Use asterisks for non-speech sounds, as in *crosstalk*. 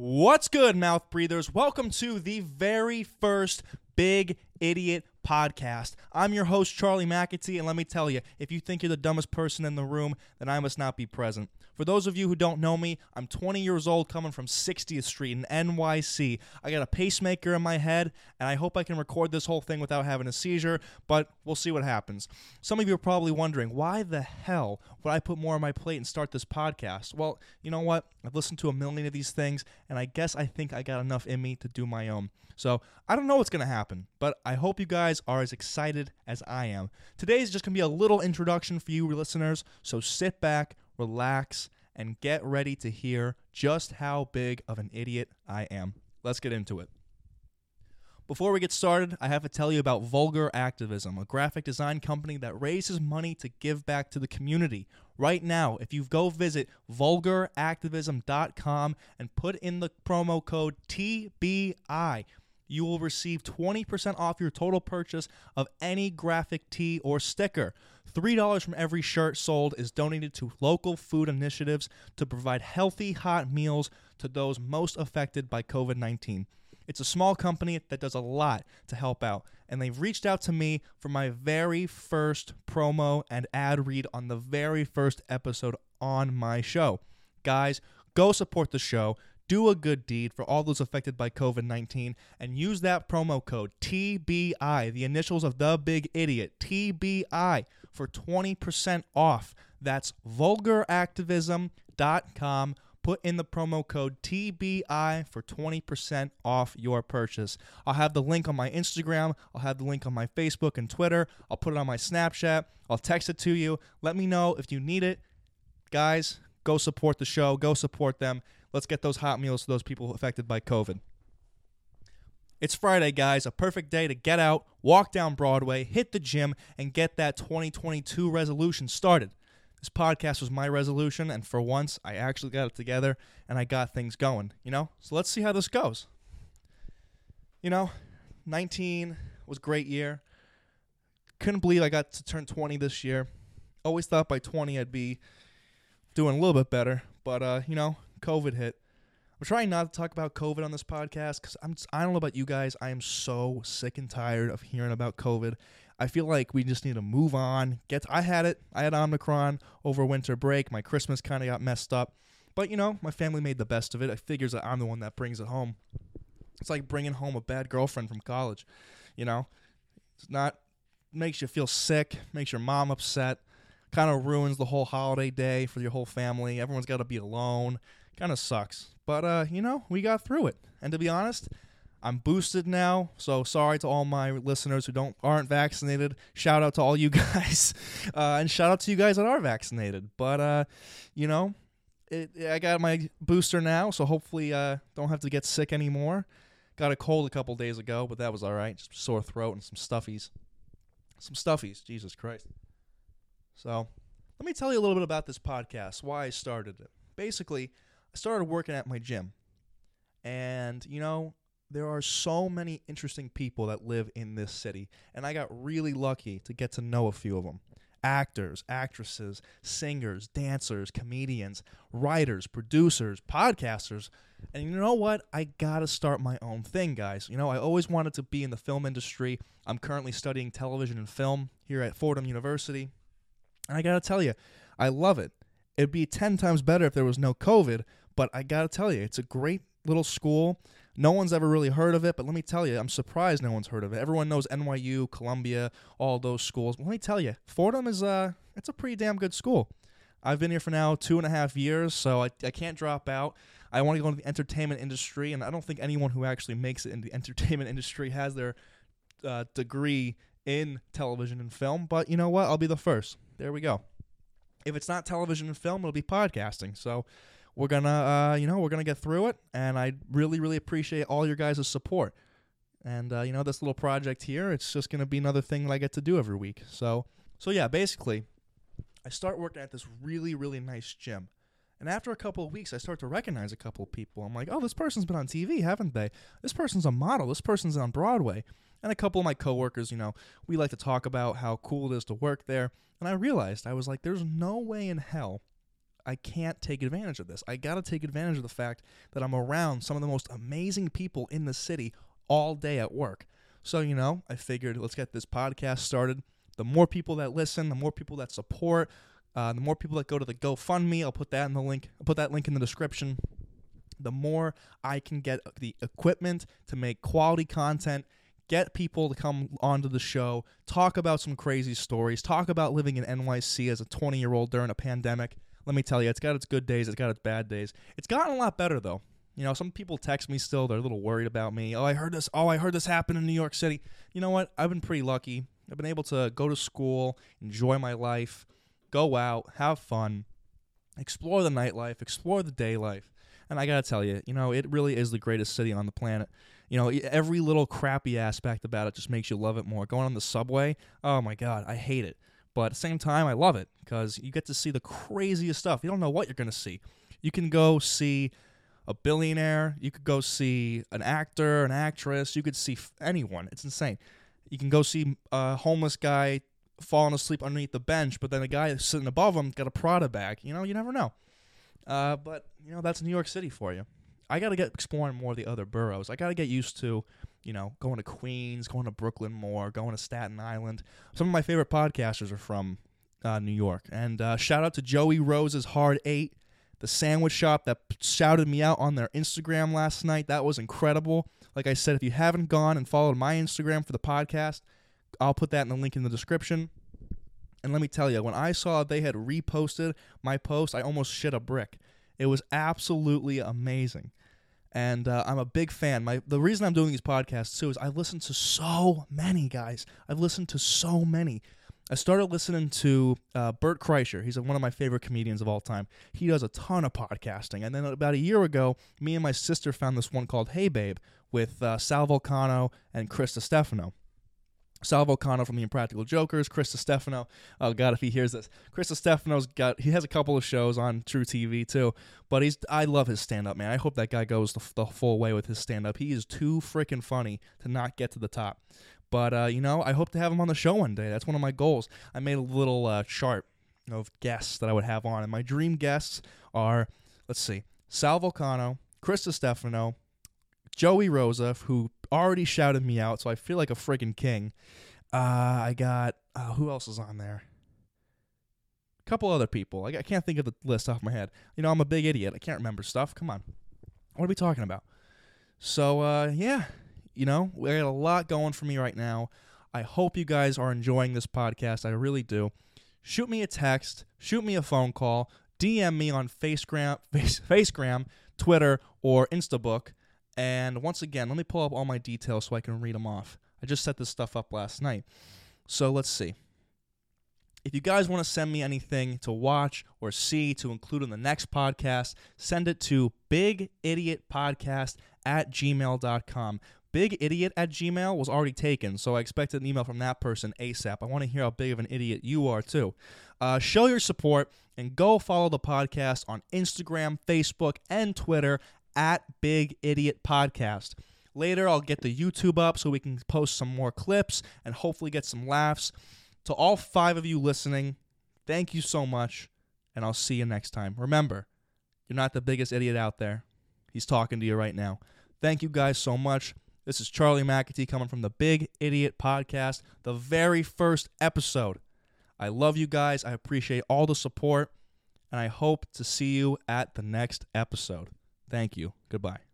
What's good, mouth breathers? Welcome to the very first Big Idiot podcast. I'm your host, Charlie McAtee, and let me tell you, if you think you're the dumbest person in the room, then I must not be present. For those of you who don't know me, I'm 20 years old coming from 60th Street in NYC. I got a pacemaker in my head, and I hope I can record this whole thing without having a seizure, but we'll see what happens. Some of you are probably wondering, why the hell would I put more on my plate and start this podcast? Well, you know what? I've listened to a million of these things, and I guess I think I got enough in me to do my own. So I don't know what's going to happen, but I hope you guys are as excited as I am. Today is just going to be a little introduction for you listeners, so sit back, relax, and get ready to hear just how big of an idiot I am. Let's get into it. Before we get started, I have to tell you about Vulgar Activism, a graphic design company that raises money to give back to the community. Right now, if you go visit vulgaractivism.com and put in the promo code TBI, you will receive 20% off your total purchase of any graphic tee or sticker. $3 from every shirt sold is donated to local food initiatives to provide healthy, hot meals to those most affected by COVID 19. It's a small company that does a lot to help out, and they've reached out to me for my very first promo and ad read on the very first episode on my show. Guys, go support the show do a good deed for all those affected by COVID 19 and use that promo code TBI, the initials of the big idiot, TBI, for 20% off. That's vulgaractivism.com. Put in the promo code TBI for 20% off your purchase. I'll have the link on my Instagram. I'll have the link on my Facebook and Twitter. I'll put it on my Snapchat. I'll text it to you. Let me know if you need it. Guys, go support the show. Go support them. Let's get those hot meals to those people affected by COVID. It's Friday, guys, a perfect day to get out, walk down Broadway, hit the gym, and get that 2022 resolution started. This podcast was my resolution, and for once, I actually got it together and I got things going, you know? So let's see how this goes. You know, 19 was great year. Couldn't believe I got to turn 20 this year. Always thought by 20 I'd be doing a little bit better, but uh, you know, COVID hit. I'm trying not to talk about COVID on this podcast because I'm I don't know about you guys. I am so sick and tired of hearing about COVID. I feel like we just need to move on. Get I had it. I had Omicron over winter break. My Christmas kind of got messed up, but you know my family made the best of it. I figures that I'm the one that brings it home. It's like bringing home a bad girlfriend from college. You know, it's not makes you feel sick, makes your mom upset, kind of ruins the whole holiday day for your whole family. Everyone's got to be alone kind of sucks. But uh, you know, we got through it. And to be honest, I'm boosted now, so sorry to all my listeners who don't aren't vaccinated. Shout out to all you *laughs* guys, uh, and shout out to you guys that are vaccinated. But uh, you know, it, I got my booster now, so hopefully uh, don't have to get sick anymore. Got a cold a couple days ago, but that was all right. Just sore throat and some stuffies, some stuffies. Jesus Christ. So, let me tell you a little bit about this podcast. Why I started it. Basically I started working at my gym. And, you know, there are so many interesting people that live in this city. And I got really lucky to get to know a few of them actors, actresses, singers, dancers, comedians, writers, producers, podcasters. And you know what? I got to start my own thing, guys. You know, I always wanted to be in the film industry. I'm currently studying television and film here at Fordham University. And I got to tell you, I love it. It'd be 10 times better if there was no COVID, but I got to tell you, it's a great little school. No one's ever really heard of it, but let me tell you, I'm surprised no one's heard of it. Everyone knows NYU, Columbia, all those schools. But let me tell you, Fordham is a, it's a pretty damn good school. I've been here for now two and a half years, so I, I can't drop out. I want to go into the entertainment industry, and I don't think anyone who actually makes it in the *laughs* entertainment industry has their uh, degree in television and film. But you know what? I'll be the first. There we go. If it's not television and film, it'll be podcasting. So we're gonna uh, you know we're gonna get through it and i really really appreciate all your guys' support and uh, you know this little project here it's just gonna be another thing that i get to do every week so so yeah basically i start working at this really really nice gym and after a couple of weeks i start to recognize a couple of people i'm like oh this person's been on tv haven't they this person's a model this person's on broadway and a couple of my coworkers, you know, we like to talk about how cool it is to work there. And I realized I was like, there's no way in hell I can't take advantage of this. I got to take advantage of the fact that I'm around some of the most amazing people in the city all day at work. So, you know, I figured let's get this podcast started. The more people that listen, the more people that support, uh, the more people that go to the GoFundMe, I'll put that in the link. I'll put that link in the description. The more I can get the equipment to make quality content, get people to come onto the show, talk about some crazy stories, talk about living in NYC as a 20 year old during a pandemic. Let me tell you, it's got its good days, it's got its bad days. It's gotten a lot better though. You know, some people text me still, they're a little worried about me. Oh, I heard this. Oh, I heard this happen in New York City. You know what? I've been pretty lucky. I've been able to go to school, enjoy my life, go out, have fun, explore the nightlife, explore the day life. And I got to tell you, you know, it really is the greatest city on the planet. You know, every little crappy aspect about it just makes you love it more. Going on the subway, oh my God, I hate it. But at the same time, I love it because you get to see the craziest stuff. You don't know what you're to see. You can go see a billionaire, you could go see an actor, an actress, you could see anyone. It's insane. You can go see a homeless guy falling asleep underneath the bench, but then a guy sitting above him got a Prada bag. You know, you never know. Uh, but you know, that's New York City for you. I got to get exploring more of the other boroughs. I got to get used to, you know, going to Queens, going to Brooklyn more, going to Staten Island. Some of my favorite podcasters are from uh, New York. And uh, shout out to Joey Rosa's Hard Eight, the sandwich shop that shouted me out on their Instagram last night. That was incredible. Like I said, if you haven't gone and followed my Instagram for the podcast, I'll put that in the link in the description. And let me tell you, when I saw they had reposted my post, I almost shit a brick. It was absolutely amazing. And uh, I'm a big fan. My the reason I'm doing these podcasts too is I listen to so many guys. I've listened to so many. I started listening to uh, Bert Kreischer. He's one of my favorite comedians of all time. He does a ton of podcasting. And then about a year ago, me and my sister found this one called Hey Babe with uh, Sal Vulcano and Chris Stefano. Sal Vulcano from the Impractical Jokers, Chris Stefano. Oh God, if he hears this, Chris Stefano's got he has a couple of shows on truTV too. But he's I love his stand up, man. I hope that guy goes the, the full way with his stand up. He is too freaking funny to not get to the top. But uh, you know, I hope to have him on the show one day. That's one of my goals. I made a little uh, chart of guests that I would have on, and my dream guests are let's see, Sal Vulcano, Chris Stefano, Joey Rosa, who already shouted me out, so I feel like a friggin' king. Uh, I got uh, who else is on there? A couple other people. I, I can't think of the list off my head. You know, I'm a big idiot. I can't remember stuff. Come on, what are we talking about? So uh, yeah, you know, we got a lot going for me right now. I hope you guys are enjoying this podcast. I really do. Shoot me a text, shoot me a phone call, DM me on Facegram, *laughs* Face, Facegram, Twitter, or Instabook. And once again, let me pull up all my details so I can read them off. I just set this stuff up last night. So let's see. If you guys want to send me anything to watch or see to include in the next podcast, send it to bigidiotpodcast at gmail.com. Big idiot at Gmail was already taken, so I expected an email from that person ASAP. I want to hear how big of an idiot you are, too. Uh, show your support and go follow the podcast on Instagram, Facebook, and Twitter at Big Idiot Podcast. Later, I'll get the YouTube up so we can post some more clips and hopefully get some laughs. To all five of you listening, thank you so much, and I'll see you next time. Remember, you're not the biggest idiot out there. He's talking to you right now. Thank you guys so much. This is Charlie McAtee coming from the Big Idiot Podcast, the very first episode. I love you guys. I appreciate all the support, and I hope to see you at the next episode. Thank you. Goodbye.